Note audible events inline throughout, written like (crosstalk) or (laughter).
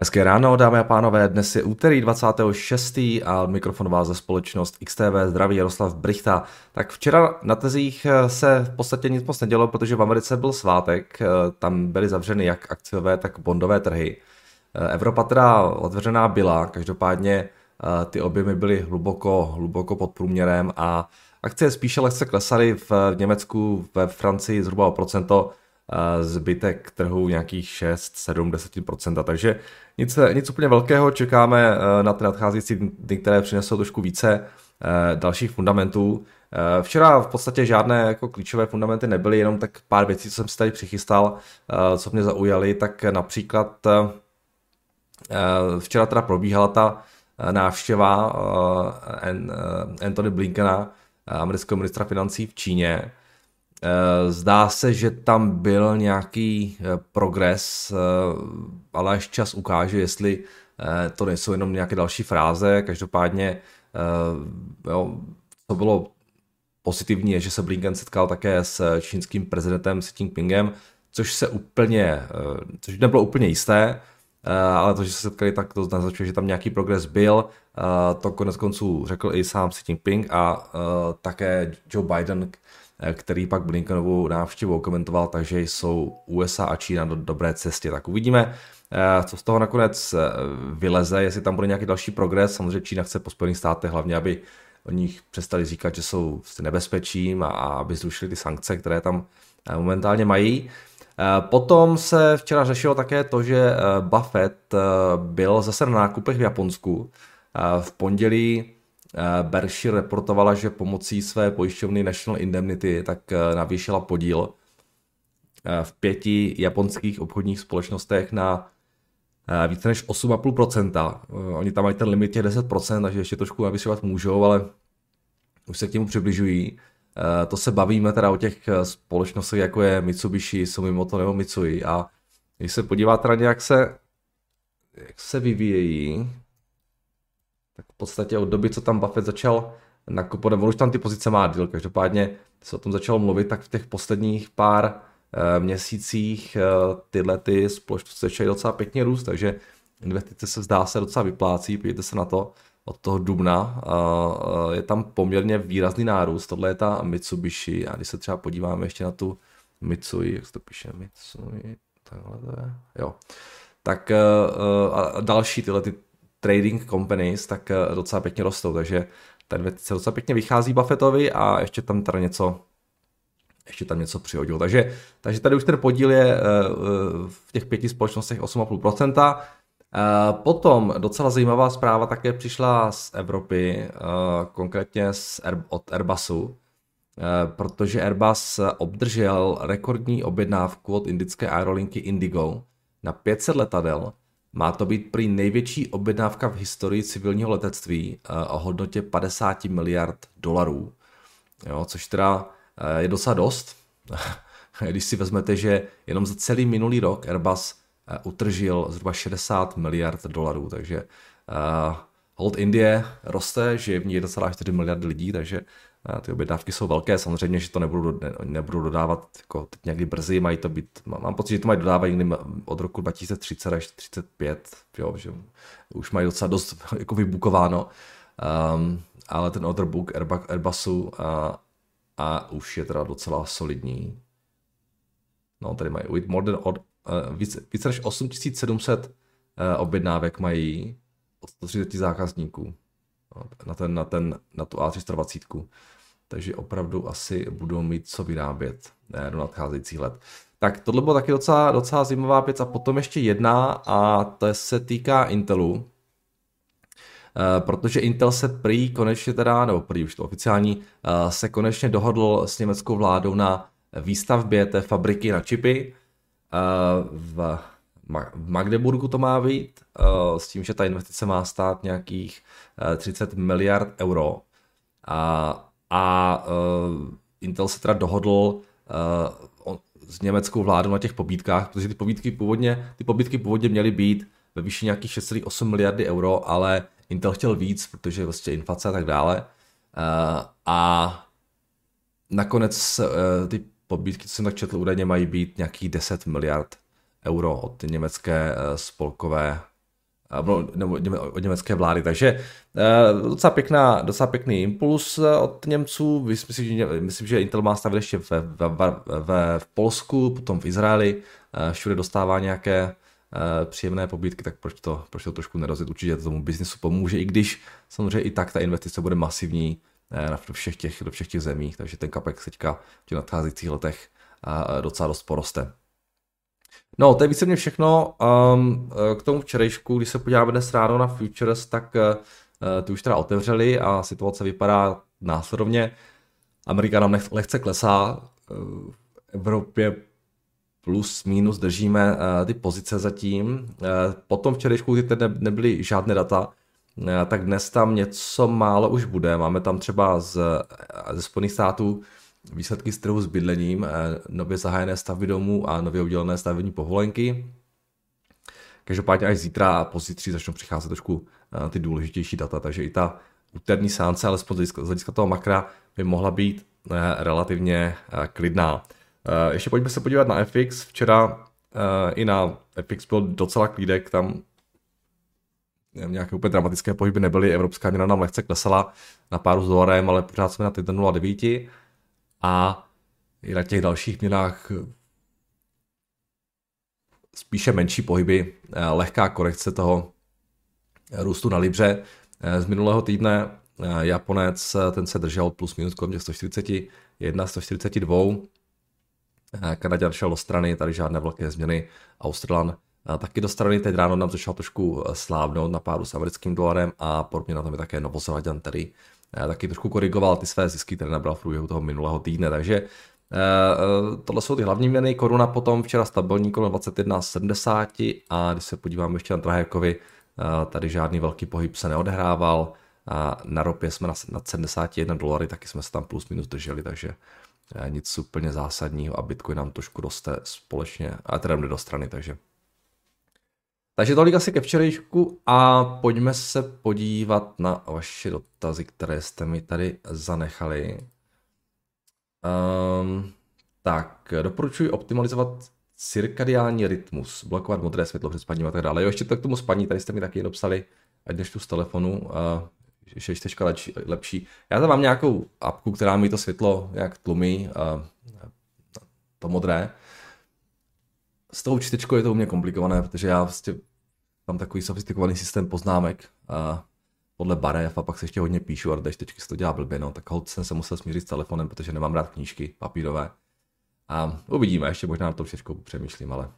Hezké ráno, dámy a pánové, dnes je úterý 26. a mikrofon vás za společnost XTV zdraví Jaroslav Brichta. Tak včera na tezích se v podstatě nic moc nedělo, protože v Americe byl svátek, tam byly zavřeny jak akciové, tak bondové trhy. Evropa teda otevřená byla, každopádně eh, ty objemy byly hluboko, hluboko pod průměrem a akcie spíše lehce klesaly v Německu, ve Francii zhruba o procento, zbytek trhu nějakých 6, 7, 10%, takže nic, nic úplně velkého, čekáme eh, na ty nadcházející dny, které přinesou trošku více eh, dalších fundamentů. Eh, včera v podstatě žádné jako klíčové fundamenty nebyly, jenom tak pár věcí, co jsem si tady přichystal, co mě zaujaly, tak například včera teda probíhala ta návštěva Anthony Blinkena, amerického ministra financí v Číně, zdá se, že tam byl nějaký eh, progres, eh, ale až čas ukáže, jestli to nejsou jenom nějaké další fráze. Každopádně, jo, to bylo pozitivní, je, že se Blinken setkal také s čínským prezidentem Xi Jinpingem, což se úplně, což nebylo úplně jisté, ale to, že se setkali, tak to naznačuje, že tam nějaký progres byl. To konec konců řekl i sám Xi Jinping a také Joe Biden, Eh, který pak Blinkenovu návštěvu komentoval, takže jsou USA a Čína do dobré cestě. Tak uvidíme, eh, co z toho nakonec eh, vyleze, jestli tam bude nějaký další progres. Samozřejmě Čína chce po Spojených státech hlavně, aby o nich přestali říkat, že jsou nebezpečím a aby zrušili ty sankce, které tam momentálně mají. Potom se včera řešilo také to, že Buffett byl zase na nákupech v Japonsku. V pondělí Eh, Berkshire reportovala, že pomocí své pojišťovny National Indemnity tak eh, navýšila podíl eh, v pěti japonských obchodních společnostech na více než 8,5%. Oni tam mají ten limit je 10%, takže ještě trošku navyšovat můžou, ale už se k němu přibližují. To se bavíme teda o těch společnostech, jako je Mitsubishi, Sumimoto nebo Mitsui. A když se podíváte na ně, jak se, jak se vyvíjejí, podstatě od doby, co tam Buffett začal nakupovat, on už tam ty pozice má díl, každopádně se o tom začal mluvit, tak v těch posledních pár e, měsících e, tyhle ty společnosti začaly docela pěkně růst, takže investice se zdá se docela vyplácí, podívejte se na to, od toho dubna e, je tam poměrně výrazný nárůst, tohle je ta Mitsubishi a když se třeba podíváme ještě na tu Mitsui, jak se to píše, Mitsui, takhle to je, jo. Tak a další tyhle ty trading companies, tak eh, docela pěkně rostou, takže ten investice docela pěkně vychází Buffettovi a ještě tam teda něco ještě tam něco přihodil. Takže, takže tady už ten podíl je eh, v těch pěti společnostech 8,5%. Eh, potom docela zajímavá zpráva také přišla z Evropy, konkrétně z, od Airbusu, protože Airbus obdržel rekordní objednávku od indické aerolinky Indigo na 500 letadel, má to být prý největší objednávka v historii civilního letectví eh, o hodnotě 50 miliard dolarů. Jo, což teda eh, je docela dost. (laughs) Když si vezmete, že jenom za celý minulý rok Airbus eh, utržil zhruba 60 miliard dolarů, takže uh, hold Indie roste, že je v ní 1,4 miliardy lidí, takže ty objednávky jsou velké, samozřejmě, že to nebudu, ne, nebudu dodávat jako teď někdy brzy, mají to být, mám pocit, že to mají dodávat někdy od roku 2030 až 35, jo, že už mají docela dost (laughs) jako vybukováno, um, ale ten order book Airbusu a, a už je teda docela solidní. No, tady mají with more than od, uh, více, více než 8700 uh, objednávek mají od 130 zákazníků. No, na, ten, na, ten, na tu A320 takže opravdu asi budou mít co vyrábět do nadcházejících let. Tak tohle bylo taky docela, docela zajímavá věc a potom ještě jedna a to se týká Intelu, Uh, protože Intel se prý konečně teda, nebo prý už to oficiální, uh, se konečně dohodl s německou vládou na výstavbě té fabriky na čipy. V, v Magdeburgu to má být, s tím, že ta investice má stát nějakých 30 miliard euro. A a uh, Intel se teda dohodl uh, s německou vládou na těch pobídkách, protože ty pobídky původně, ty pobídky původně měly být ve výši nějakých 6,8 miliardy euro, ale Intel chtěl víc, protože vlastně inflace a tak dále. Uh, a nakonec uh, ty pobídky, co jsem tak četl, údajně mají být nějakých 10 miliard euro od německé uh, spolkové nebo od německé vlády. Takže docela, pěkná, docela pěkný impuls od Němců. Myslím, že, myslím, že Intel má stavit ještě v, v, v, v Polsku, potom v Izraeli. Všude dostává nějaké příjemné pobídky, tak proč to, proč to trošku nerozjet? Určitě to tomu biznisu pomůže, i když samozřejmě i tak ta investice bude masivní do všech těch, do všech těch zemích, takže ten capex teďka v těch nadcházejících letech docela dost poroste. No, to je víceméně všechno. Um, k tomu včerejšku, když se podíváme dnes ráno na Futures, tak uh, ty už teda otevřeli a situace vypadá následovně. Amerika nám lehce klesá, v Evropě plus minus držíme ty pozice zatím. Potom včerejšku ty ne, nebyly žádné data, tak dnes tam něco málo už bude. Máme tam třeba z, ze Spojených států výsledky z trhu s bydlením, eh, nově zahájené stavby domů a nově udělené stavební povolenky. Každopádně až zítra a pozítří začnou přicházet trošku eh, ty důležitější data, takže i ta úterní sánce, alespoň z hlediska toho makra, by mohla být eh, relativně klidná. Ještě pojďme se podívat na FX. Včera i na FX byl docela klídek, tam nějaké úplně dramatické pohyby nebyly, evropská měna nám lehce klesala na páru s dolarem, ale pořád jsme na 1,09 a i na těch dalších měnách spíše menší pohyby, eh, lehká korekce toho růstu na Libře. Eh, z minulého týdne eh, Japonec, ten se držel plus minus kolem těch 140, 1 142. Kanaděn šel do strany, tady žádné velké změny. Australan taky do strany, teď ráno nám začal trošku slávnout na páru s americkým dolarem a podobně na tom je také Novozelanděn, který taky trošku korigoval ty své zisky, které nabral v průběhu toho minulého týdne. Takže eh, eh, tohle jsou ty hlavní měny. Koruna potom včera stabilní kolem 21,70 a když se podíváme ještě na Drahékovi, eh, tady žádný velký pohyb se neodehrával. A na ropě jsme na 71 dolary, taky jsme se tam plus minus drželi, takže nic úplně zásadního a Bitcoin nám trošku roste společně, a teda jde do strany, takže takže tolik asi ke včerejšku a pojďme se podívat na vaše dotazy, které jste mi tady zanechali. Um, tak, doporučuji optimalizovat cirkadiální rytmus, blokovat modré světlo před spaním a tak dále. Jo, ještě to k tomu spaní, tady jste mi taky napsali, ať než tu z telefonu, uh, že je lepší, lepší. Já tam mám nějakou apku, která mi to světlo jak tlumí, uh, to modré, s tou čtečkou je to u mě komplikované, protože já vlastně mám takový sofistikovaný systém poznámek a podle barev a pak se ještě hodně píšu a do čtečky se to dělá blbě, no, tak hod jsem se musel smířit s telefonem, protože nemám rád knížky papírové. A uvidíme, ještě možná na tou čtečkou přemýšlím, ale,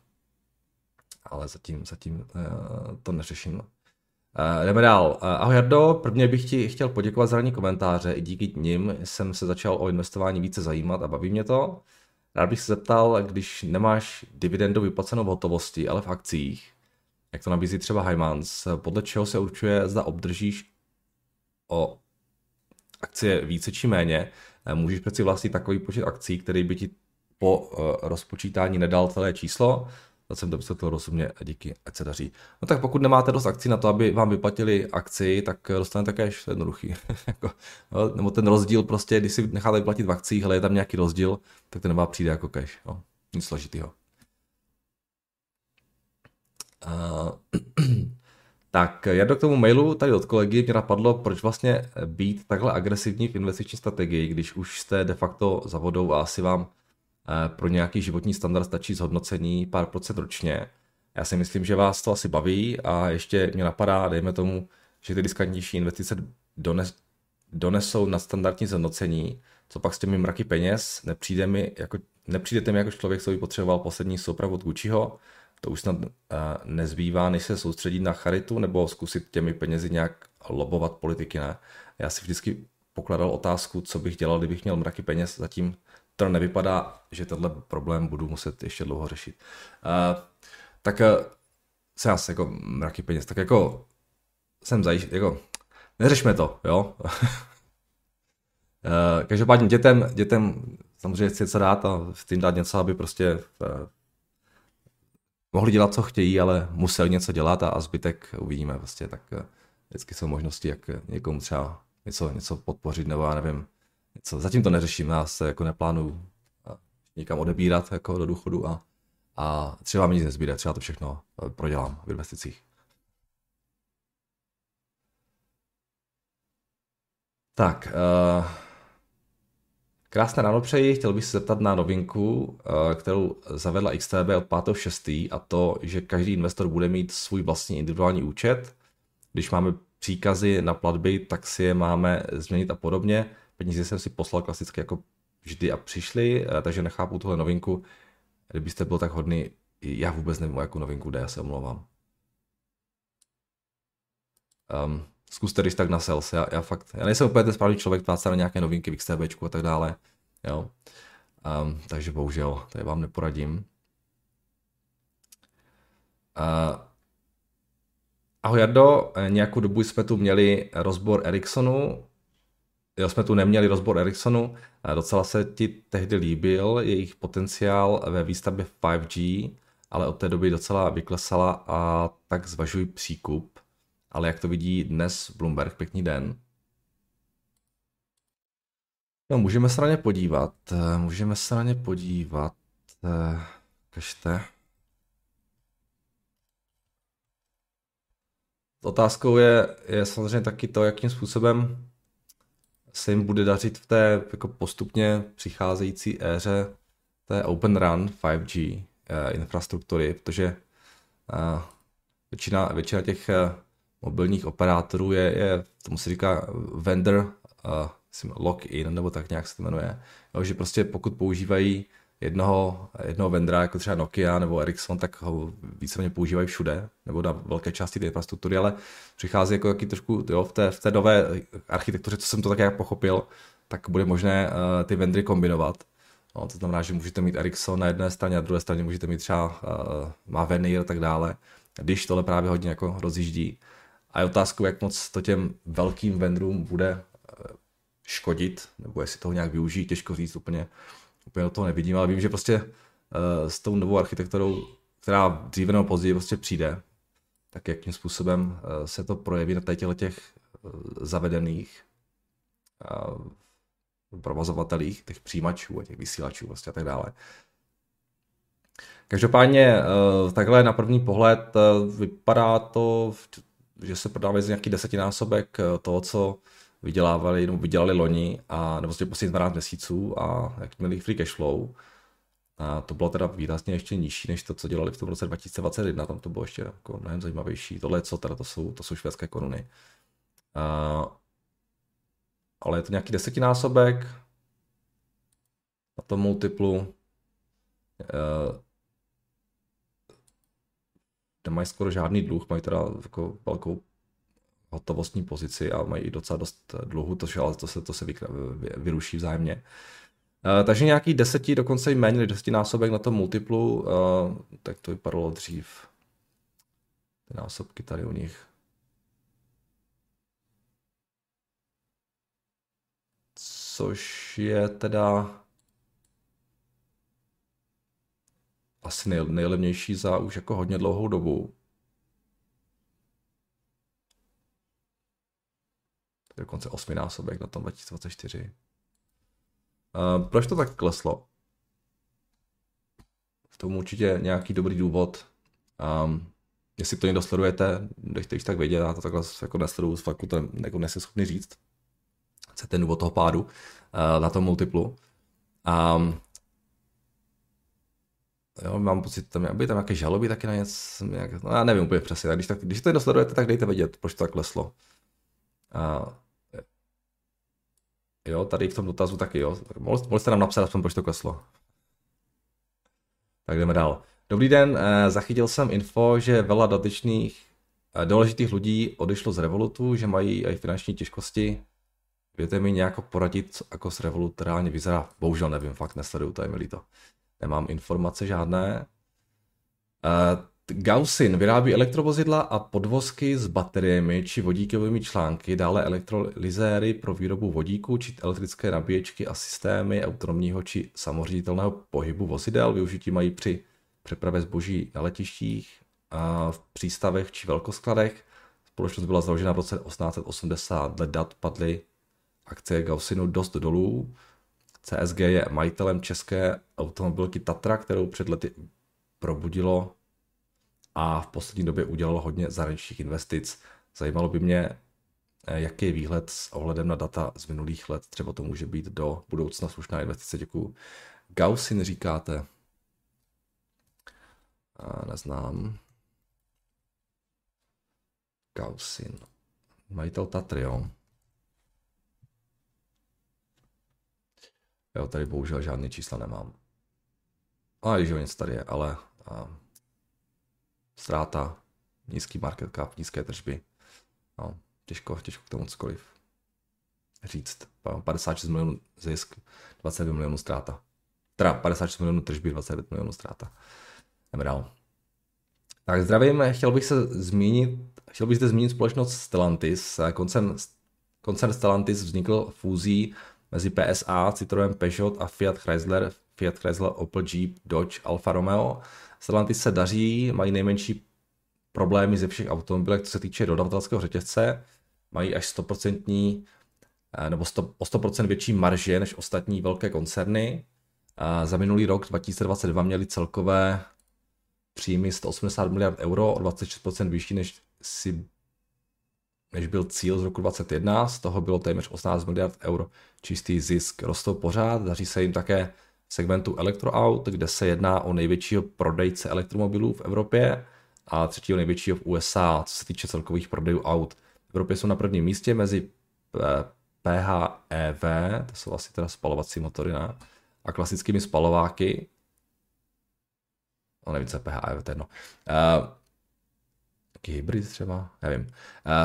ale zatím, zatím uh, to neřeším. Uh, jdeme dál. Uh, ahoj Jardo, prvně bych ti chtěl poděkovat za ranní komentáře. I díky nim jsem se začal o investování více zajímat a baví mě to. Rád bych se zeptal, když nemáš dividendu vyplacenou v hotovosti, ale v akcích, jak to nabízí třeba Hymans, podle čeho se určuje, zda obdržíš o akcie více či méně, můžeš přeci vlastnit takový počet akcí, který by ti po eh, rozpočítání nedal celé číslo, to jsem to vysvětlil rozumně, díky, ať se daří. No tak pokud nemáte dost akcí na to, aby vám vyplatili akci, tak dostanete cash, to je jednoduchý. (laughs) No, nebo ten rozdíl prostě, když si necháte vyplatit v akcích, ale je tam nějaký rozdíl, tak to nemá přijde jako cash. No. Nic složitýho. Uh, (clears throat) tak já do k tomu mailu tady od kolegy mě napadlo, proč vlastně být takhle agresivní v investiční strategii, když už jste de facto za vodou a asi vám eh, pro nějaký životní standard stačí zhodnocení pár procent ročně. Já si myslím, že vás to asi baví a ještě mě napadá, dejme tomu, že ty diskantnější investice dones, donesou na standardní zhodnocení, co pak s těmi mraky peněz, nepřijde mi jako, nepřijdete mi jako člověk, co by potřeboval poslední souprav od Gucciho, to už snad uh, nezbývá, než se soustředit na charitu nebo zkusit těmi penězi nějak lobovat politiky, ne? Já si vždycky pokladal otázku, co bych dělal, kdybych měl mraky peněz, zatím to nevypadá, že tenhle problém budu muset ještě dlouho řešit. Uh, tak uh, se asi jako mraky peněz, tak jako jsem zajišť, jako neřešme to, jo. uh, (laughs) každopádně dětem, dětem samozřejmě chci něco dát a v tím dát něco, aby prostě uh, mohli dělat, co chtějí, ale museli něco dělat a, a zbytek uvidíme vlastně, tak vždycky jsou možnosti, jak někomu třeba něco, něco podpořit, nebo já nevím, něco. Zatím to neřeším, já se jako neplánuju někam odebírat jako do důchodu a, a třeba mi nic nezbýde, třeba to všechno eh, prodělám v investicích. Tak, uh, krásné ráno přeji, chtěl bych se zeptat na novinku, uh, kterou zavedla XTB od 5.6. a to, že každý investor bude mít svůj vlastní individuální účet. Když máme příkazy na platby, tak si je máme změnit a podobně. Peníze jsem si poslal klasicky jako vždy a přišli, uh, takže nechápu tuhle novinku. Kdybyste byl tak hodný, já vůbec nevím, o jakou novinku jde, já se omlouvám. Um, zkuste když tak na sales. Já, já fakt, já nejsem úplně ten správný člověk, ptát se na nějaké novinky v XTB a tak dále. Jo. Um, takže bohužel, tady vám neporadím. Uh, ahoj Jardo, nějakou dobu jsme tu měli rozbor Ericssonu, jo, jsme tu neměli rozbor Ericssonu, docela se ti tehdy líbil jejich potenciál ve výstavbě 5G, ale od té doby docela vyklesala a tak zvažuji příkup ale jak to vidí dnes Bloomberg, pěkný den. No, můžeme se na ně podívat, eh, můžeme se na ně podívat, eh, kažte. Otázkou je, je samozřejmě taky to, jakým způsobem se jim bude dařit v té jako postupně přicházející éře té Open Run 5G eh, infrastruktury, protože eh, většina, většina těch eh, mobilních operátorů je, je tomu se říká vendor uh, lock-in, nebo tak nějak se to jmenuje. Jo, že prostě pokud používají jednoho, jednoho vendora, jako třeba Nokia nebo Ericsson, tak ho víceméně používají všude, nebo na velké části té infrastruktury, ale přichází jako jaký trošku jo, v, té, v té nové architektuře, co jsem to tak jak pochopil, tak bude možné uh, ty vendry kombinovat. No, to znamená, že můžete mít Ericsson na jedné straně a na druhé straně můžete mít třeba uh, Mavenir a tak dále, když tohle právě hodně jako rozjíždí. A je otázkou, jak moc to těm velkým vendorům bude eh, škodit, nebo jestli toho nějak využijí, těžko říct, úplně, úplně do toho nevidím, ale vím, že prostě uh, s tou novou architekturou, která dříve nebo později prostě přijde, tak jakým způsobem uh, se to projeví na těchto těch uh, zavedených provozovatelích, těch přijímačů a těch vysílačů vlastně a tak dále. Každopádně takhle na první pohled vypadá to že se prodávají za nějaký desetinásobek eh, toho, co vydělávali, nebo vydělali loni, a, nebo vlastně poslední 12 měsíců a jak měli free cash flow. A to bylo teda výrazně ještě nižší, než to, co dělali v tom roce 2021, tam to bylo ještě jako mnohem zajímavější. Tohle co teda, to jsou, to jsou švédské koruny. A, ale je to nějaký desetinásobek na tom multiplu. Eh, nemají skoro žádný dluh, mají teda jako velkou hotovostní pozici a mají docela dost dluhu, to, ale to se, to se vyruší vzájemně. Uh, takže nějaký deseti, dokonce i méně než desetinásobek na tom multiplu, uh, tak to vypadalo dřív. Ty násobky tady u nich. Což je teda asi nej, nejlevnější za už jako hodně dlouhou dobu. Dokonce osminásobek na tom 2024. Uh, proč to tak kleslo? V tom určitě nějaký dobrý důvod. Um, jestli to někdo sledujete, dejte již tak vědět, já to takhle jako nesleduju, fakt to jako nejsem schopný říct. Co je ten důvod toho pádu uh, na tom multiplu. Um, Jo, mám pocit, tam by tam nějaké žaloby taky na něco, nějak, no já nevím úplně přesně, když, tak, když to dosledujete, tak dejte vědět, proč to tak kleslo. A, jo, tady v tom dotazu taky, jo, mohli jste nám napsat aspoň, proč to kleslo. Tak jdeme dál. Dobrý den, eh, zachytil jsem info, že vela dotyčných eh, důležitých lidí odešlo z Revolutu, že mají i finanční těžkosti. Víte mi nějak poradit, jako s Revolut reálně vyzerá? Bohužel nevím, fakt nesleduju, to je mi líto nemám informace žádné. Gaussin vyrábí elektrovozidla a podvozky s bateriemi či vodíkovými články, dále elektrolyzéry pro výrobu vodíku či elektrické nabíječky a systémy autonomního či samoředitelného pohybu vozidel. Využití mají při přepravě zboží na letištích, a v přístavech či velkoskladech. Společnost byla založena v roce 1880. Dle dat padly akcie Gaussinu dost dolů. CSG je majitelem české automobilky Tatra, kterou před lety probudilo a v poslední době udělalo hodně zahraničních investic. Zajímalo by mě, jaký je výhled s ohledem na data z minulých let, třeba to může být do budoucna slušná investice, děkuju. Gaussin říkáte? A neznám. Gaussin. Majitel Tatry, jo. Jo, tady bohužel žádný čísla nemám. A když něco tady je, ale a, ztráta, nízký market cap, nízké tržby. No, těžko, těžko k tomu cokoliv říct. 56 milionů zisk, 29 milionů ztráta. Teda 56 milionů tržby, 29 milionů ztráta. Jdeme dál. Tak zdravím, chtěl bych se zmínit, chtěl bych zde zmínit společnost Stellantis. Koncern, koncern Stellantis vznikl fúzí mezi PSA, Citroën, Peugeot a Fiat Chrysler, Fiat Chrysler, Opel, Jeep, Dodge, Alfa Romeo. Stellantis se daří, mají nejmenší problémy ze všech automobilek, co se týče dodavatelského řetězce. Mají až 100% eh, nebo 100, o 100% větší marže než ostatní velké koncerny. A za minulý rok 2022 měli celkové příjmy 180 miliard euro, o 26% vyšší než si než byl cíl z roku 2021, z toho bylo téměř 18 miliard euro čistý zisk. Rostou pořád, daří se jim také segmentu elektroaut, kde se jedná o největšího prodejce elektromobilů v Evropě a třetího největšího v USA, co se týče celkových prodejů aut. V Evropě jsou na prvním místě mezi PHEV, to jsou asi teda spalovací motory, ne? a klasickými spalováky. No nevím, co je PHEV, to je jedno. Uh, hybrid třeba, nevím. Uh,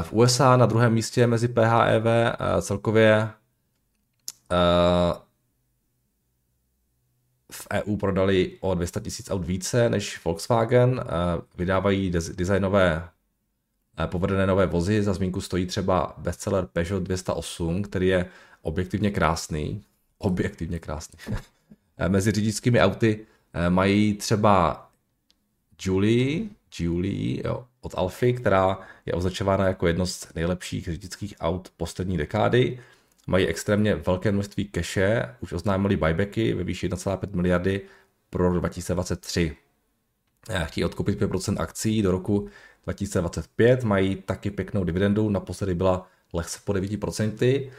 v USA na druhém místě mezi PHEV uh, celkově uh, v EU prodali o 200 tisíc aut více než Volkswagen, vydávají designové povedené nové vozy, za zmínku stojí třeba bestseller Peugeot 208, který je objektivně krásný, (laughs) objektivně krásný. Mezi řidičskými auty mají třeba Julie, Julie jo, od Alfy, která je označována jako jedno z nejlepších řidičských aut poslední dekády. Mají extrémně velké množství keše, už oznámili buybacky ve výši 1,5 miliardy pro rok 2023. Chtějí odkoupit 5% akcí do roku 2025, mají taky pěknou dividendu, naposledy byla lehce po 9%.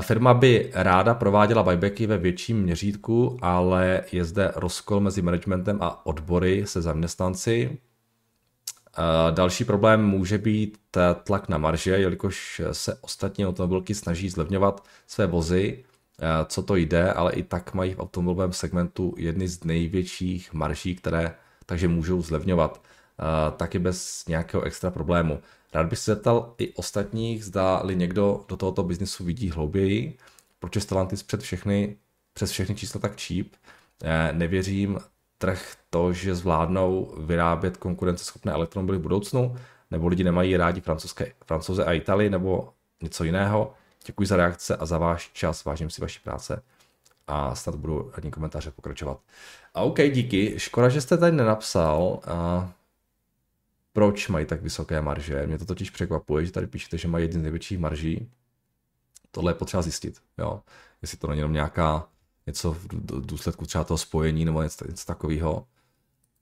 Firma by ráda prováděla buybacky ve větším měřítku, ale je zde rozkol mezi managementem a odbory se zaměstnanci. Další problém může být tlak na marže, jelikož se ostatní automobilky snaží zlevňovat své vozy, co to jde, ale i tak mají v automobilovém segmentu jedny z největších marží, které takže můžou zlevňovat taky bez nějakého extra problému. Rád bych se zeptal i ostatních, zda-li někdo do tohoto biznisu vidí hlouběji, proč je Stellantis před všechny, přes všechny čísla tak cheap. Nevěřím trh to, že zvládnou vyrábět konkurenceschopné elektromobily v budoucnu, nebo lidi nemají rádi francouzské, francouze a Itálii, nebo něco jiného. Děkuji za reakce a za váš čas, vážím si vaší práce a snad budu ani komentáře pokračovat. A OK, díky. Škoda, že jste tady nenapsal, a proč mají tak vysoké marže. Mě to totiž překvapuje, že tady píšete, že mají jedny z největších marží. Tohle je potřeba zjistit, jo. Jestli to není jenom nějaká něco v důsledku třeba toho spojení nebo něco, něco takového.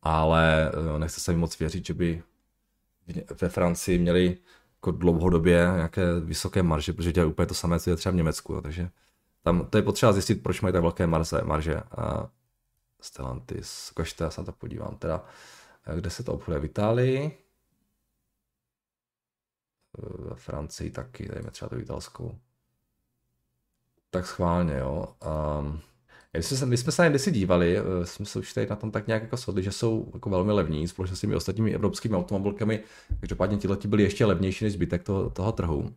Ale eh, nechce se mi moc věřit, že by ve Francii měli jako dlouhodobě nějaké vysoké marže, protože dělají úplně to samé, co je třeba v Německu. Jo. Takže tam to je potřeba zjistit, proč mají tak velké marže. marže. A Stellantis, ukažte, já se na to podívám. Teda, eh, kde se to obchoduje? V Itálii, eh, ve Francii taky, dejme třeba tu italskou. Tak schválně, jo. Um, my jsme, se, my jsme se na si dívali, eh, jsme se už tady na tom tak nějak jako shodli, že jsou jako velmi levní společně s těmi ostatními evropskými automobilkami, každopádně ti byly ještě levnější než zbytek toho, toho trhu. Uh,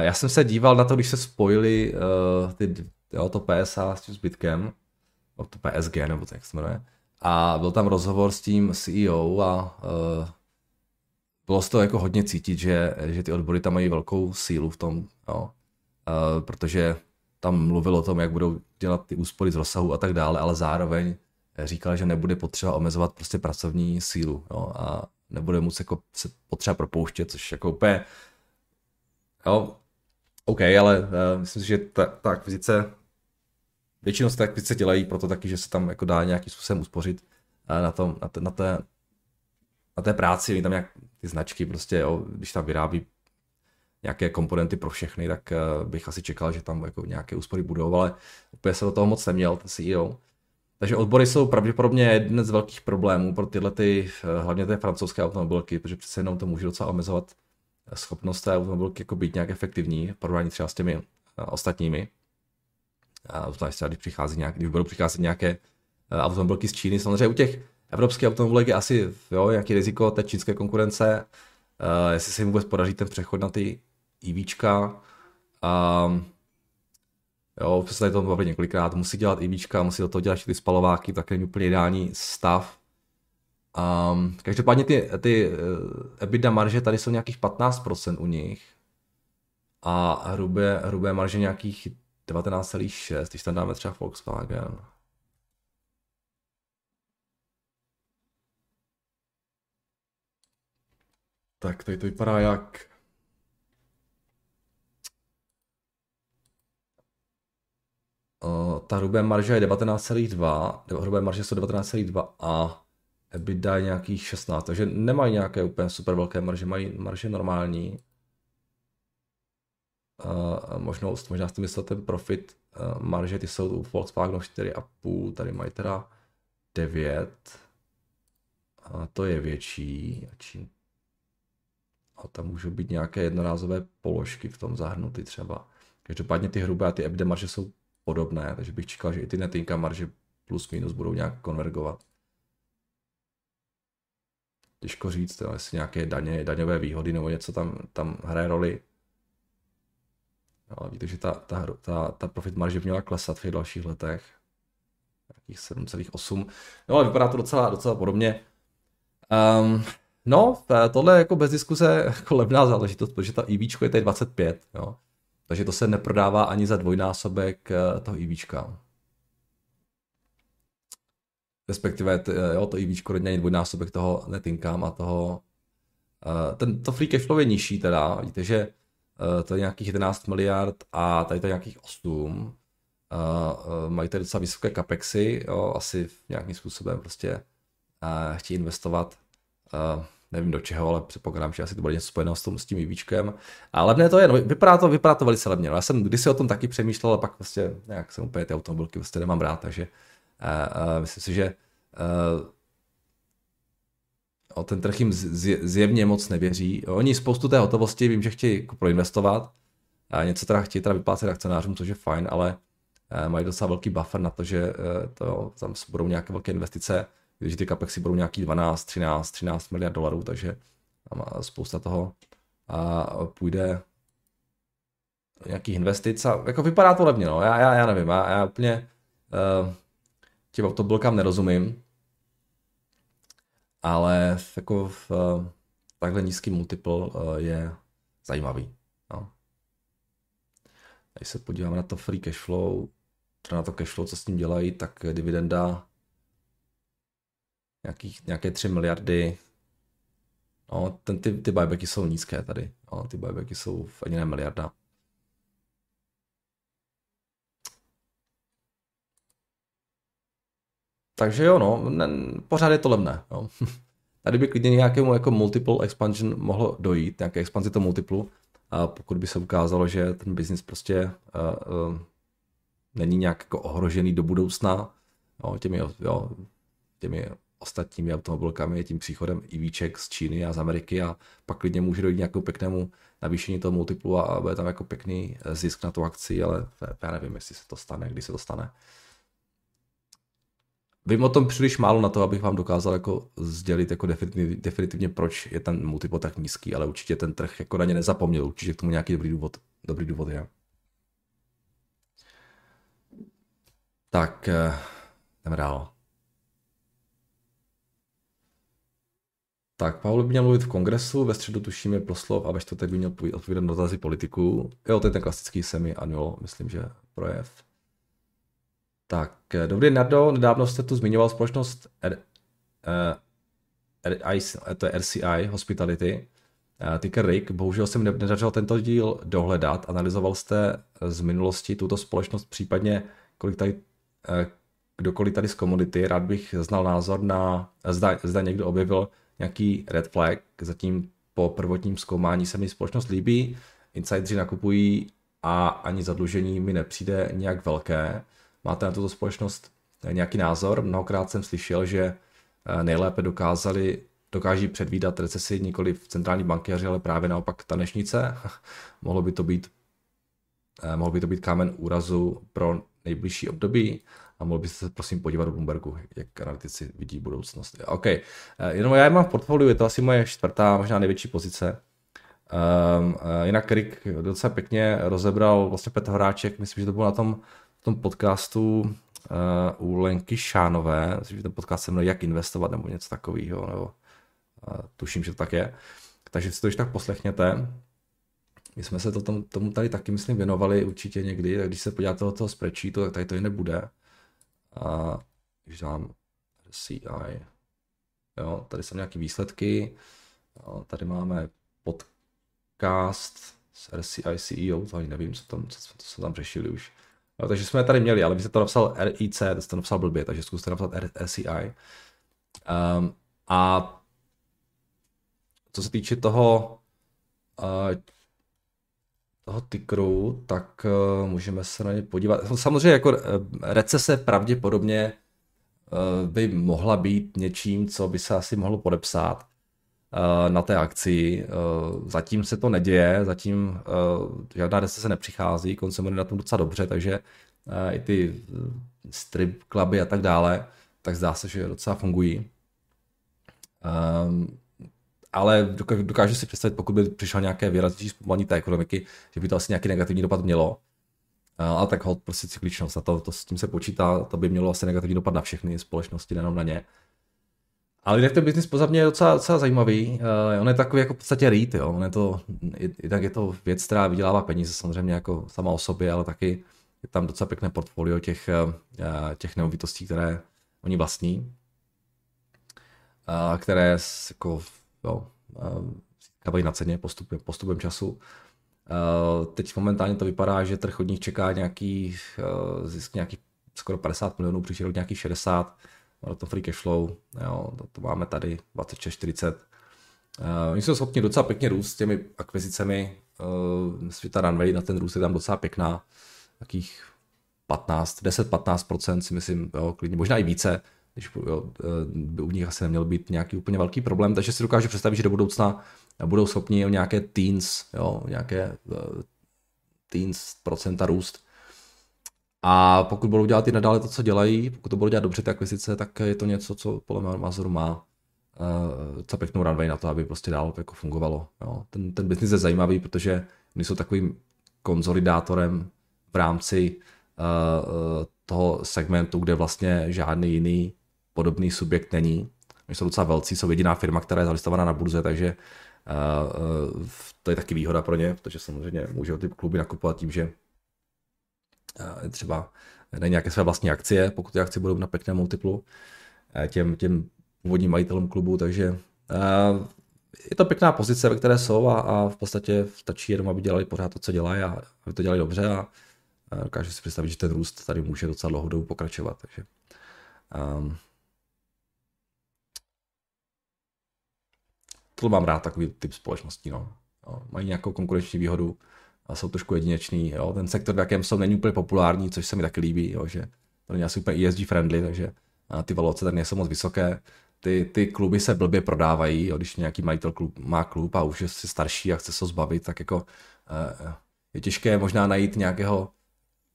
já jsem se díval na to, když se spojili uh, ty, jo, to PSA s tím zbytkem, no, to PSG nebo tak se jmenuje, a byl tam rozhovor s tím CEO a bylo z toho jako hodně cítit, že, že ty odbory tam mají velkou sílu v tom, jo, uh, protože tam mluvil o tom, jak budou dělat ty úspory z rozsahu a tak dále, ale zároveň říkal, že nebude potřeba omezovat prostě pracovní sílu jo, a nebude muset jako se potřeba propouštět, což jako úplně, jo, OK, ale uh, myslím si, že ta, ta akvizice, většinou se ty akvizice dělají proto taky, že se tam jako dá nějakým způsobem uspořit uh, na, tom, na, te, na, té, na té práci, tam nějak ty značky prostě, jo, když tam vyrábí nějaké komponenty pro všechny, tak bych asi čekal, že tam jako nějaké úspory budou, ale úplně se do toho moc neměl, ten CEO. Takže odbory jsou pravděpodobně jeden z velkých problémů pro tyhle, ty, hlavně té francouzské automobilky, protože přece jenom to může docela omezovat schopnost té automobilky jako být nějak efektivní v porovnání třeba s těmi ostatními. A zvlášť třeba, když, přichází nějak, když budou přicházet nějaké automobilky z Číny. Samozřejmě u těch evropských automobilek je asi jo, nějaký riziko té čínské konkurence, uh, jestli se jim vůbec podaří ten přechod na ty EVčka. Um, jo, jsme se tady to bavili několikrát, musí dělat EVčka, musí do toho dělat ty spalováky, tak není úplně ideální stav. Um, každopádně ty, ty uh, EBITDA marže tady jsou nějakých 15% u nich a hrubé, hrubé marže nějakých 19,6, když tam dáme třeba Volkswagen. Tak tady to vypadá jak... Ta hrubé marže je 19,2, hrubé marže jsou 19,2 a EBITDA je nějakých 16, takže nemají nějaké úplně super velké marže, mají marže normální. Uh, možná jste myslel ten profit uh, marže, ty jsou u Volkswagenu 4,5, tady mají teda 9. A to je větší. A čím a tam můžou být nějaké jednorázové položky v tom zahrnuty třeba. Každopádně ty hrubé a ty EBITDA marže jsou podobné, takže bych čekal, že i ty netinka marže plus minus budou nějak konvergovat. Těžko říct, jestli nějaké daně, daňové výhody nebo něco tam, tam hraje roli. Ale víte, že ta, ta, ta, ta profit marže měla klesat v těch dalších letech. Nějakých 7,8. No ale vypadá to docela, docela podobně. Um, No, tohle je jako bez diskuse jako levná záležitost, protože ta EV je tady 25, jo. Takže to se neprodává ani za dvojnásobek eh, toho EV. Respektive jo, to EV není dvojnásobek toho netinkám a toho eh, ten, to free cash flow je nižší teda, vidíte, že eh, to je nějakých 11 miliard a tady to je nějakých 8. Mají tady docela vysoké capexy, jo, asi nějakým způsobem prostě chtějí investovat nevím do čeho, ale předpokládám, že asi to bude něco spojeného s, tom, s tím vývíčkem. A levné to je, no, vypadá to, vypadá to velice levně. No, já jsem kdysi o tom taky přemýšlel, ale pak prostě nějak jsem úplně ty automobilky prostě nemám rád, takže uh, uh, myslím si, že uh, o ten trh jim zjevně moc nevěří. Oni spoustu té hotovosti, vím, že chtějí jako proinvestovat, a něco teda chtějí teda vyplácet akcionářům, což je fajn, ale mají docela velký buffer na to, že to, tam budou nějaké velké investice, když ty capexy budou nějaký 12, 13, 13 miliard dolarů, takže tam spousta toho a půjde nějakých investic a jako vypadá to levně, no. já, já, já nevím, já, já úplně uh, těm automobilkám nerozumím, ale jako v, uh, takhle nízký multiple uh, je zajímavý. No. Když se podíváme na to free cash flow, teda na to cash flow, co s tím dělají, tak dividenda nějakých, nějaké 3 miliardy. No, ten, ty, ty buybacky jsou nízké tady. No, ty buybacky jsou v ani ne miliarda. Takže jo, no, ne, pořád je to levné. Jo. (laughs) Tady by klidně nějakému jako multiple expansion mohlo dojít, nějaké expanzi to multiplu, a pokud by se ukázalo, že ten business prostě uh, uh, není nějak jako ohrožený do budoucna jo, těmi, jo, těmi ostatními automobilkami, tím příchodem EVček z Číny a z Ameriky a pak klidně může dojít nějakou pěknému navýšení toho multiplu a bude tam jako pěkný eh, zisk na tu akci, ale já nevím, jestli se to stane, kdy se to stane. Vím o tom příliš málo na to, abych vám dokázal jako sdělit jako definitivně, definitivně, proč je ten multiple tak nízký, ale určitě ten trh jako na ně nezapomněl, určitě k tomu nějaký dobrý důvod, dobrý důvod je. Tak, eh, jdeme dál. Tak, Paul by měl mluvit v kongresu, ve středu tuším je proslov a ve čtvrtek by měl odpovídat na dotazy politiků. Jo, to je ten klasický semi-annual, myslím, že projev. Tak, eh, dobrý Nardo, nedávno jste tu zmiňoval společnost R, uh, R, to je RCI Hospitality, ticker RIG. Bohužel jsem nedařil tento díl dohledat. Analyzoval jste z minulosti tuto společnost, případně kolik tady, kdokoliv tady z komodity. Rád bych znal názor na, zda, zda někdo objevil nějaký red flag, zatím po prvotním zkoumání se mi společnost líbí, insidři nakupují a ani zadlužení mi nepřijde nějak velké. Máte na tuto společnost nějaký názor? Mnohokrát jsem slyšel, že nejlépe dokázali dokáží předvídat recesi nikoli v centrální bankéři, ale právě naopak tanečnice. (laughs) mohlo by to být mohl by to být kámen úrazu pro nejbližší období a mohl byste se prosím podívat do Bloombergu, jak analytici vidí budoucnost. OK, eh, jenom já mám v portfoliu, je to asi moje čtvrtá, možná největší pozice. Um, jinak Rick docela pěkně rozebral vlastně Petr Horáček, myslím, že to bylo na tom, tom podcastu uh, u Lenky Šánové, myslím, že ten podcast se jmenuje Jak investovat nebo něco takového, nebo uh, tuším, že to tak je. Takže si to ještě tak poslechněte. My jsme se to tom, tomu tady taky, myslím, věnovali určitě někdy, tak když se podíváte do toho spreadsheetu, tak tady to i nebude. A když dám CI, jo, tady jsou nějaké výsledky, jo, tady máme podcast s RCI CEO, to ani nevím, co tam, co, co jsme tam řešili už. Jo, takže jsme je tady měli, ale vy jste to napsal RIC, to jste napsal blbě, takže zkuste napsat RCI. Um, ehm, a co se týče toho, uh, toho tykru, tak uh, můžeme se na ně podívat. Samozřejmě jako uh, recese pravděpodobně uh, by mohla být něčím, co by se asi mohlo podepsat uh, na té akci. Zatím se to neděje, zatím žádná recese nepřichází, konsumery na tom docela dobře, takže i ty strip kluby a tak dále, tak zdá se, že docela fungují. Um, ale dokážu si představit, pokud by přišel nějaké výraznější zpomalení té ekonomiky, že by to asi nějaký negativní dopad mělo. Ale tak hod prostě cykličnost a to, to s tím se počítá, to by mělo asi negativní dopad na všechny společnosti, nejenom na ně. Ale jinak ten biznis poza mě je docela, docela zajímavý. Uh, on je takový jako v podstatě REIT, jo. On je to, jednak je to věc, která vydělává peníze samozřejmě jako sama o sobě, ale taky je tam docela pěkné portfolio těch, uh, těch nemovitostí, které oni vlastní, uh, které jako jo, získávají na ceně postupem, postupem času. Teď momentálně to vypadá, že trh od nich čeká nějaký zisk nějaký skoro 50 milionů, příští rok nějaký 60, ale to free cash flow, jo, to, to máme tady 26-40. Uh, oni jsou schopni docela pěkně růst s těmi akvizicemi, uh, světa runway na ten růst je tam docela pěkná, takých 15, 10-15% si myslím, jo, klidně, možná i více, když jo, eh, by u nich asi neměl být nějaký úplně velký problém, takže si dokážu představit, že do budoucna budou schopni o nějaké teens, jo, nějaké uh, teens procenta růst. A pokud budou dělat i nadále to, co dělají, pokud to budou dělat dobře ty akvizice, tak je to něco, co podle mého názoru má uh, co pěknou runway na to, aby prostě dál jako fungovalo. Jo. Ten, ten business je zajímavý, protože oni jsou takovým konzolidátorem v rámci uh, toho segmentu, kde vlastně žádný jiný podobný subjekt není. Oni jsou docela velcí, jsou jediná firma, která je zalistovaná na burze, takže uh, uh, to je taky výhoda pro ně, protože samozřejmě můžou ty kluby nakupovat tím, že uh, třeba dají nějaké své vlastní akcie, pokud ty akcie budou na pěkném multiplu těm, těm původním majitelům klubu, takže uh, je to pěkná pozice, ve které jsou a, a v podstatě stačí jenom, aby dělali pořád to, co dělají a aby to dělali dobře a, dokážu si představit, že ten růst tady může docela dlouhodobě pokračovat. Takže um, to mám rád, takový typ společností. No. Jo, mají nějakou konkurenční výhodu a jsou trošku jedineční. Jo. Ten sektor, v jakém jsou, není úplně populární, což se mi taky líbí, jo, že to není asi úplně ESG friendly, takže ty valuace tady nejsou moc vysoké. Ty, ty kluby se blbě prodávají, jo, když nějaký majitel klub, má klub a už je si starší a chce se zbavit, tak jako uh, je těžké možná najít nějakého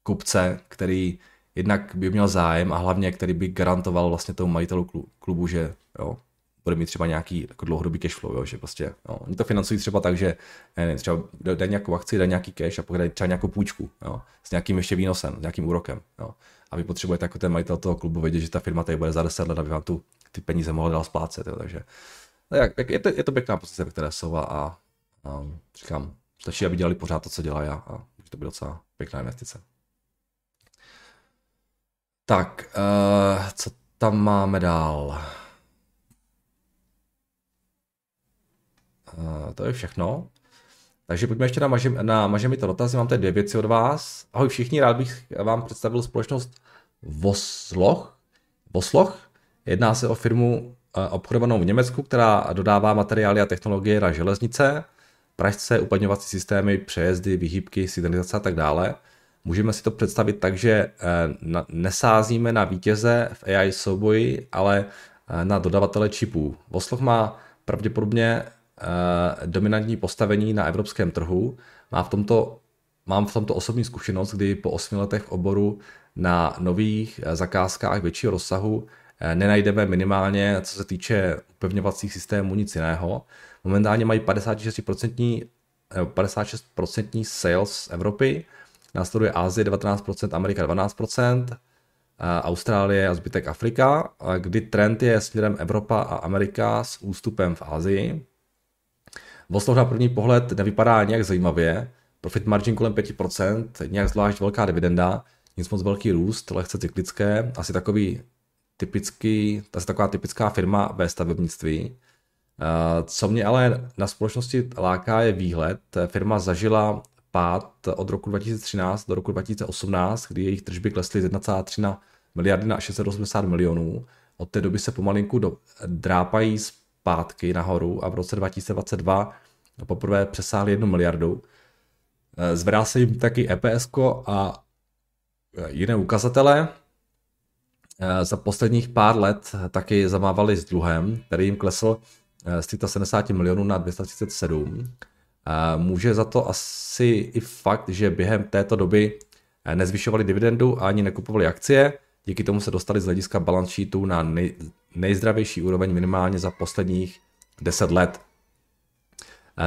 kupce, který jednak by měl zájem a hlavně, který by garantoval vlastně tomu majitelu klubu, že jo, bude mít třeba nějaký jako dlouhodobý cash flow, jo, že prostě, no, oni to financují třeba tak, že ne, třeba dají nějakou akci, dají nějaký cash a pak dají třeba nějakou půjčku, jo, s nějakým ještě výnosem, s nějakým úrokem, jo. A vy potřebujete jako ten majitel toho klubu vědět, že ta firma tady bude za 10 let, aby vám tu, ty peníze mohla dál splácet, jo, takže jak, je, to, je to pěkná pozice, které jsou a, a, a říkám, stačí, aby dělali pořád to, co dělají a, a to být docela pěkná investice. Tak, uh, co tam máme dál? To je všechno. Takže pojďme ještě na, mažem, na Mažemito dotazy. Mám tady dvě věci od vás. Ahoj všichni, rád bych vám představil společnost Vosloch. Vosloch. Jedná se o firmu uh, obchodovanou v Německu, která dodává materiály a technologie na železnice. Pražce uplatňovací systémy, přejezdy, vyhýbky, signalizace a tak dále. Můžeme si to představit tak, že eh, nesázíme na vítěze v AI souboji, ale eh, na dodavatele čipů. Vosloch má pravděpodobně dominantní postavení na evropském trhu. Má v tomto, mám v tomto osobní zkušenost, kdy po 8 letech v oboru na nových zakázkách většího rozsahu nenajdeme minimálně, co se týče upevňovacích systémů, nic jiného. Momentálně mají 56%, 56% sales z Evropy, následuje Asie 19%, Amerika 12%, Austrálie a zbytek Afrika, kdy trend je směrem Evropa a Amerika s ústupem v Asii. Vostok na první pohled nevypadá nějak zajímavě, profit margin kolem 5%, nějak zvlášť velká dividenda, nic moc velký růst, lehce cyklické, asi takový typický, je taková typická firma ve stavebnictví. Eh, co mě ale na společnosti láká je výhled. Firma zažila pád od roku 2013 do roku 2018, kdy jejich tržby klesly z 1,3 na miliardy na 680 milionů. Od té doby se pomalinku do, drápají zpátky nahoru a v roce 2022 poprvé přesáhli 1 miliardu. Eh, zvedá se jim taky EPS a jiné ukazatele. Eh, za posledních pár let taky zamávali s dluhem, který jim klesl eh, z 370 milionů na 237. Eh, může za to asi i fakt, že během této doby nezvyšovali dividendu ani nekupovali akcie. Díky tomu se dostali z hlediska balance sheetu na nej, nejzdravější úroveň minimálně za posledních 10 let.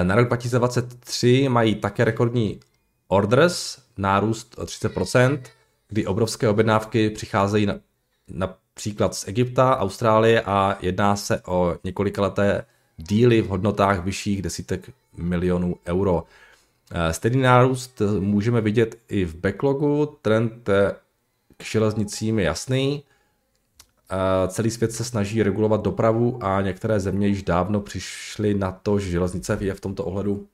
Na rok 2023 mají také rekordní orders, nárůst o 30%, kdy obrovské objednávky přicházejí na, například z Egypta, Austrálie a jedná se o několikaleté díly v hodnotách vyšších desítek milionů euro. Eh, stejný nárůst můžeme vidět i v backlogu, trend k železnicím je jasný. Celý svět se snaží regulovat dopravu a některé země již dávno přišly na to, že železnice je v tomto ohledu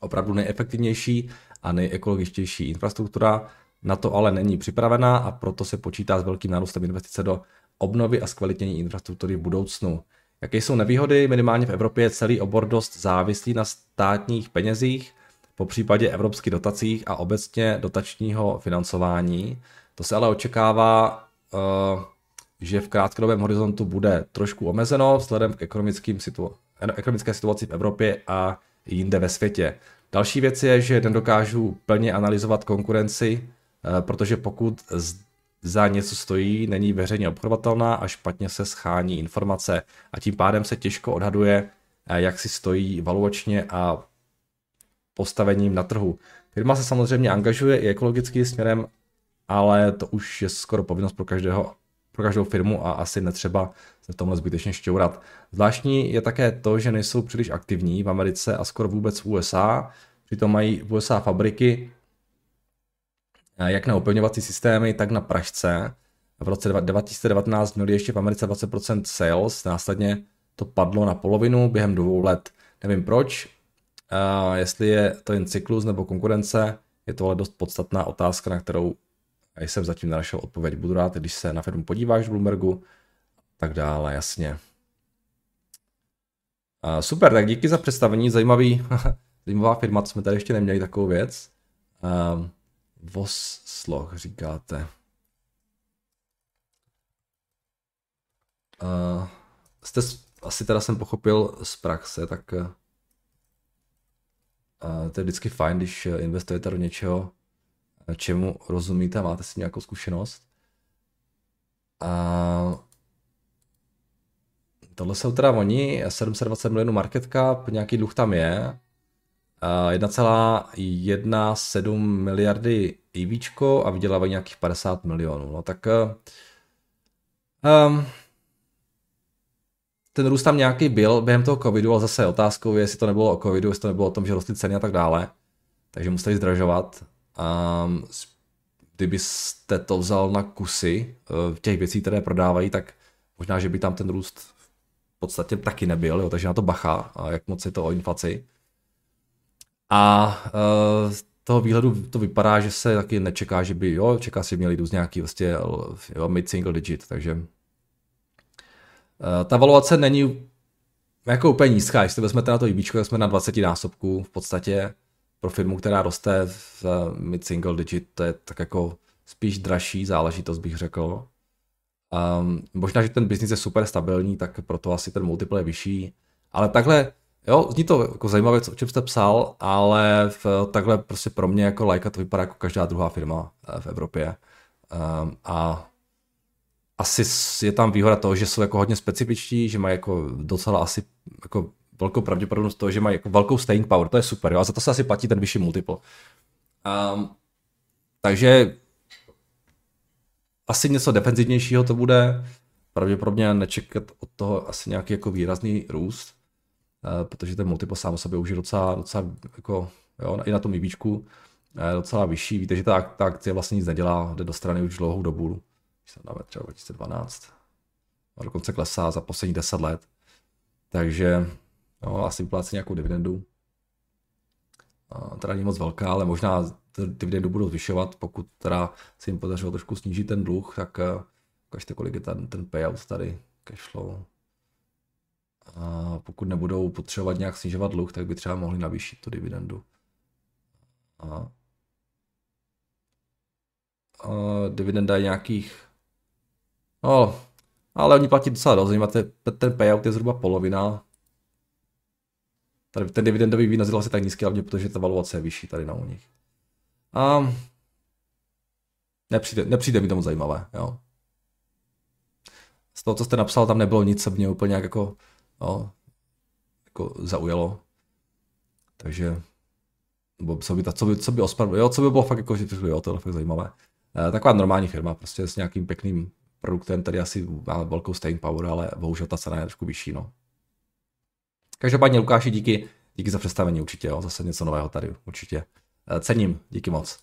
opravdu nejefektivnější a nejekologičtější infrastruktura. Na to ale není připravená a proto se počítá s velkým nárůstem investice do obnovy a zkvalitnění infrastruktury v budoucnu. Jaké jsou nevýhody? Minimálně v Evropě je celý obor dost závislý na státních penězích, po případě evropských dotacích a obecně dotačního financování. To se ale očekává, eh, že v krátkodobém horizontu bude trošku omezeno vzhledem k ekonomickým situ- ekonomické situaci v Evropě a jinde ve světě. Další věc je, že nedokážu plně analyzovat konkurenci Eh, protože pokud za něco stojí, není veřejně obchodovatelná a špatně se schání informace a tím pádem se těžko odhaduje, eh, jak si stojí valuačně a postavením na trhu. Firma se samozřejmě angažuje i ekologickým směrem, ale to už je skoro povinnost pro každého pro každou firmu a asi netřeba se v tomhle zbytečně šťourat. Zvláštní je také to, že nejsou příliš aktivní v Americe a skoro vůbec v USA. Přitom mají v USA fabriky, Eh, jak na upevňovací systémy, tak na pražce. V roce 2019 měli ještě v Americe 20% sales, následně to padlo na polovinu během dvou let. Nevím proč, uh, jestli je to jen cyklus nebo konkurence, je to ale dost podstatná otázka, na kterou jsem zatím nenašel odpověď. Budu rád, když se na firmu podíváš v Bloombergu, tak dále, jasně. Uh, super, tak díky za představení, zajímavý, (laughs) zajímavá firma, co jsme tady ještě neměli takovou věc. Uh, Vosloch říkáte. Uh, jste, asi teda jsem pochopil z praxe, tak uh, to je vždycky fajn, když investujete do něčeho, čemu rozumíte a máte si nějakou zkušenost. A tohle jsou teda oni, 720 milionů market cap, nějaký dluh tam je, 1,17 miliardy EVčko a vydělávají nějakých 50 milionů. No tak um, ten růst tam nějaký byl během toho covidu, ale zase otázkou je, jestli to nebylo o covidu, jestli to nebylo o tom, že rostly ceny a tak dále. Takže museli zdražovat. Um, kdybyste to vzal na kusy uh, těch věcí, které prodávají, tak možná, že by tam ten růst v podstatě taky nebyl, jo, takže na to bacha, a jak moc je to o inflaci. A uh, toho výhledu to vypadá, že se taky nečeká, že by, jo, čeká si měli růst nějaký vlastně, jo, mid-single digit, takže uh, ta valuace není jako úplně nízká, jestli vezmete na to IBčko, jsme na 20 násobku v podstatě pro firmu, která roste v mid single digit, to je tak jako spíš dražší záležitost, bych řekl. Um, možná, že ten biznis je super stabilní, tak proto asi ten multiple je vyšší, ale takhle, jo, zní to jako zajímavé, o čem jste psal, ale v, takhle prostě pro mě jako Leica to vypadá jako každá druhá firma eh, v Evropě. Um, a asi je tam výhoda toho, že jsou jako hodně specifičtí, že mají jako docela asi jako velkou pravděpodobnost toho, že mají jako velkou staying power, to je super, jo, a za to se asi platí ten vyšší multiple. Um, takže asi něco defenzivnějšího to bude, pravděpodobně nečekat od toho asi nějaký jako výrazný růst, uh, protože ten multiple sám o sobě už je docela, docela jako, jo, i na tom IBčku, uh, docela vyšší. Víte, že ta, ta akcie vlastně nic nedělá, jde do strany už dlouhou dobu, když se dáme třeba 2012, a dokonce klesá za poslední 10 let. Takže Jo, asi vyplácí nějakou dividendu. Teda není moc velká, ale možná dividendu budou zvyšovat, pokud teda se jim podařilo trošku snížit ten dluh, tak eh, ukažte, kolik je ten, ten payout tady, cash flow. A pokud nebudou potřebovat nějak snižovat dluh, tak by třeba mohli navýšit tu dividendu. A, a dividenda je nějakých, no, ale oni platí docela dost, ten payout je zhruba polovina, Tady ten dividendový výnos je tak nízký, hlavně protože ta valuace je vyšší tady na u nich. A nepřijde, nepřijde mi tomu zajímavé, jo. Z toho, co jste napsal, tam nebylo nic, co mě úplně nějak jako, jo, jako zaujalo. Takže, nebo co by, co by, co by ospar, jo, co by bylo fakt jako, že jo, to je fakt zajímavé. E, taková normální firma, prostě s nějakým pěkným produktem, který asi má velkou staying power, ale bohužel ta cena je trošku vyšší, no. Každopádně Lukáši, díky, díky za představení určitě, jo, zase něco nového tady, určitě. Eh, cením, díky moc.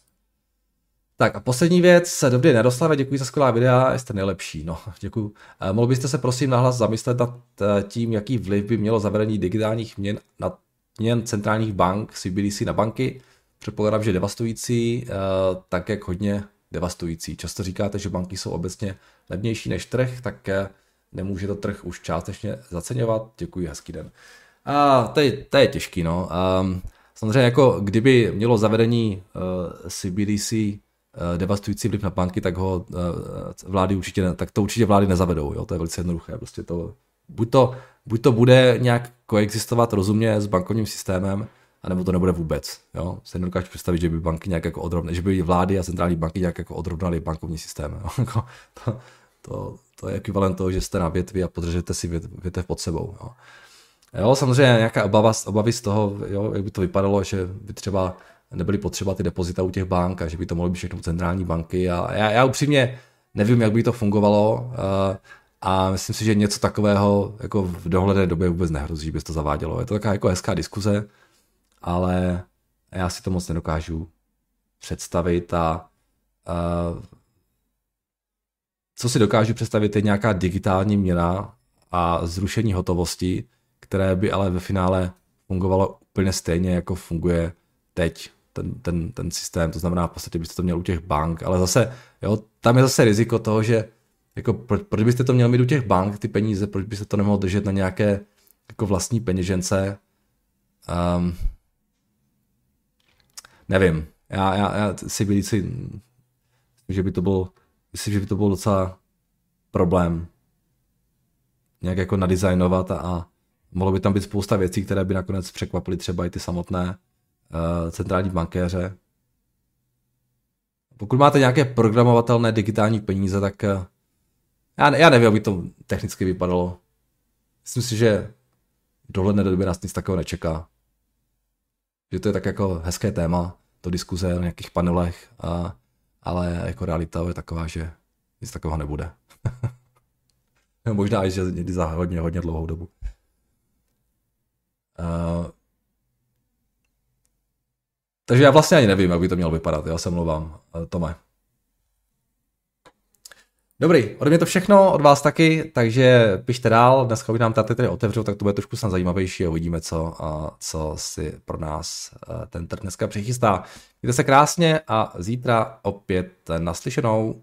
Tak a poslední věc, dobrý Neroslave, děkuji za skvělá videa, jste nejlepší, no, (laughs) děkuji. Eh, mohl byste se prosím nahlas zamyslet nad eh, tím, jaký vliv by mělo zavedení digitálních měn na měn centrálních bank CBDC na banky. Předpokládám, že devastující, tak jak hodně devastující. Často říkáte, že banky jsou obecně levnější než trh, tak nemůže to trh už částečně zaceňovat. Děkuji, hezký den. A to je, to je těžký, no. Um, samozřejmě jako kdyby mělo zavedení uh, CBDC uh, devastující vliv na banky, tak ho uh, vlády určitě, ne, tak to určitě vlády nezavedou, jo, to je velice jednoduché, prostě to, buď to, buď to bude nějak koexistovat rozumně s bankovním systémem, anebo to nebude vůbec, jo. Se nedokážu představit, že by banky nějak jako odrovnaly, že by vlády a centrální banky nějak jako odrovnaly bankovní systém, jo. (laughs) Jako to, to, to je ekvivalent toho, že jste na větvi a podržete si větev pod sebou, jo. Jo, samozřejmě nějaká obava, obavy z toho, jo, jak by to vypadalo, že by třeba nebyly potřeba ty depozita u těch bank a že by to mohlo být všechno centrální banky a já, já upřímně nevím, jak by to fungovalo eh, a myslím si, že něco takového jako v dohledné době vůbec nehrozí, že by to zavádělo. Je to taková jako hezká diskuze, ale já si to moc nedokážu představit a, a co si dokážu představit je nějaká digitální měna a zrušení hotovosti, které by ale ve finále fungovalo úplně stejně, jako funguje teď ten, ten, ten systém. To znamená, v podstatě byste to měl u těch bank, ale zase, jo, tam je zase riziko toho, že jako proč, proč byste to měl mít u těch bank, ty peníze, proč byste to nemohl držet na nějaké jako vlastní peněžence. Um, nevím, já, já, já si byli si, že by to byl, myslím, že by to byl docela problém nějak jako nadizajnovat a, a mohlo by tam být spousta věcí, které by nakonec překvapily třeba i ty samotné uh, centrální bankéře. Pokud máte nějaké programovatelné digitální peníze, tak uh, já, já nevím, jak by to technicky vypadalo. Myslím si, že dohledné době nás nic takového nečeká. Že to je tak jako hezké téma, to diskuze o nějakých panelech, a, ale jako realita je taková, že nic takového nebude. (laughs) Možná i, že někdy za hodně, hodně dlouhou dobu. Uh, takže já vlastně ani nevím, jak by to mělo vypadat. Já se mluvám, uh, Tome. Dobrý, ode mě to všechno, od vás taky, takže pište dál, dneska už nám tady tady otevřou, tak to bude trošku snad zajímavější a uvidíme, co, a co si pro nás ten trh dneska přichystá. Mějte se krásně a zítra opět naslyšenou.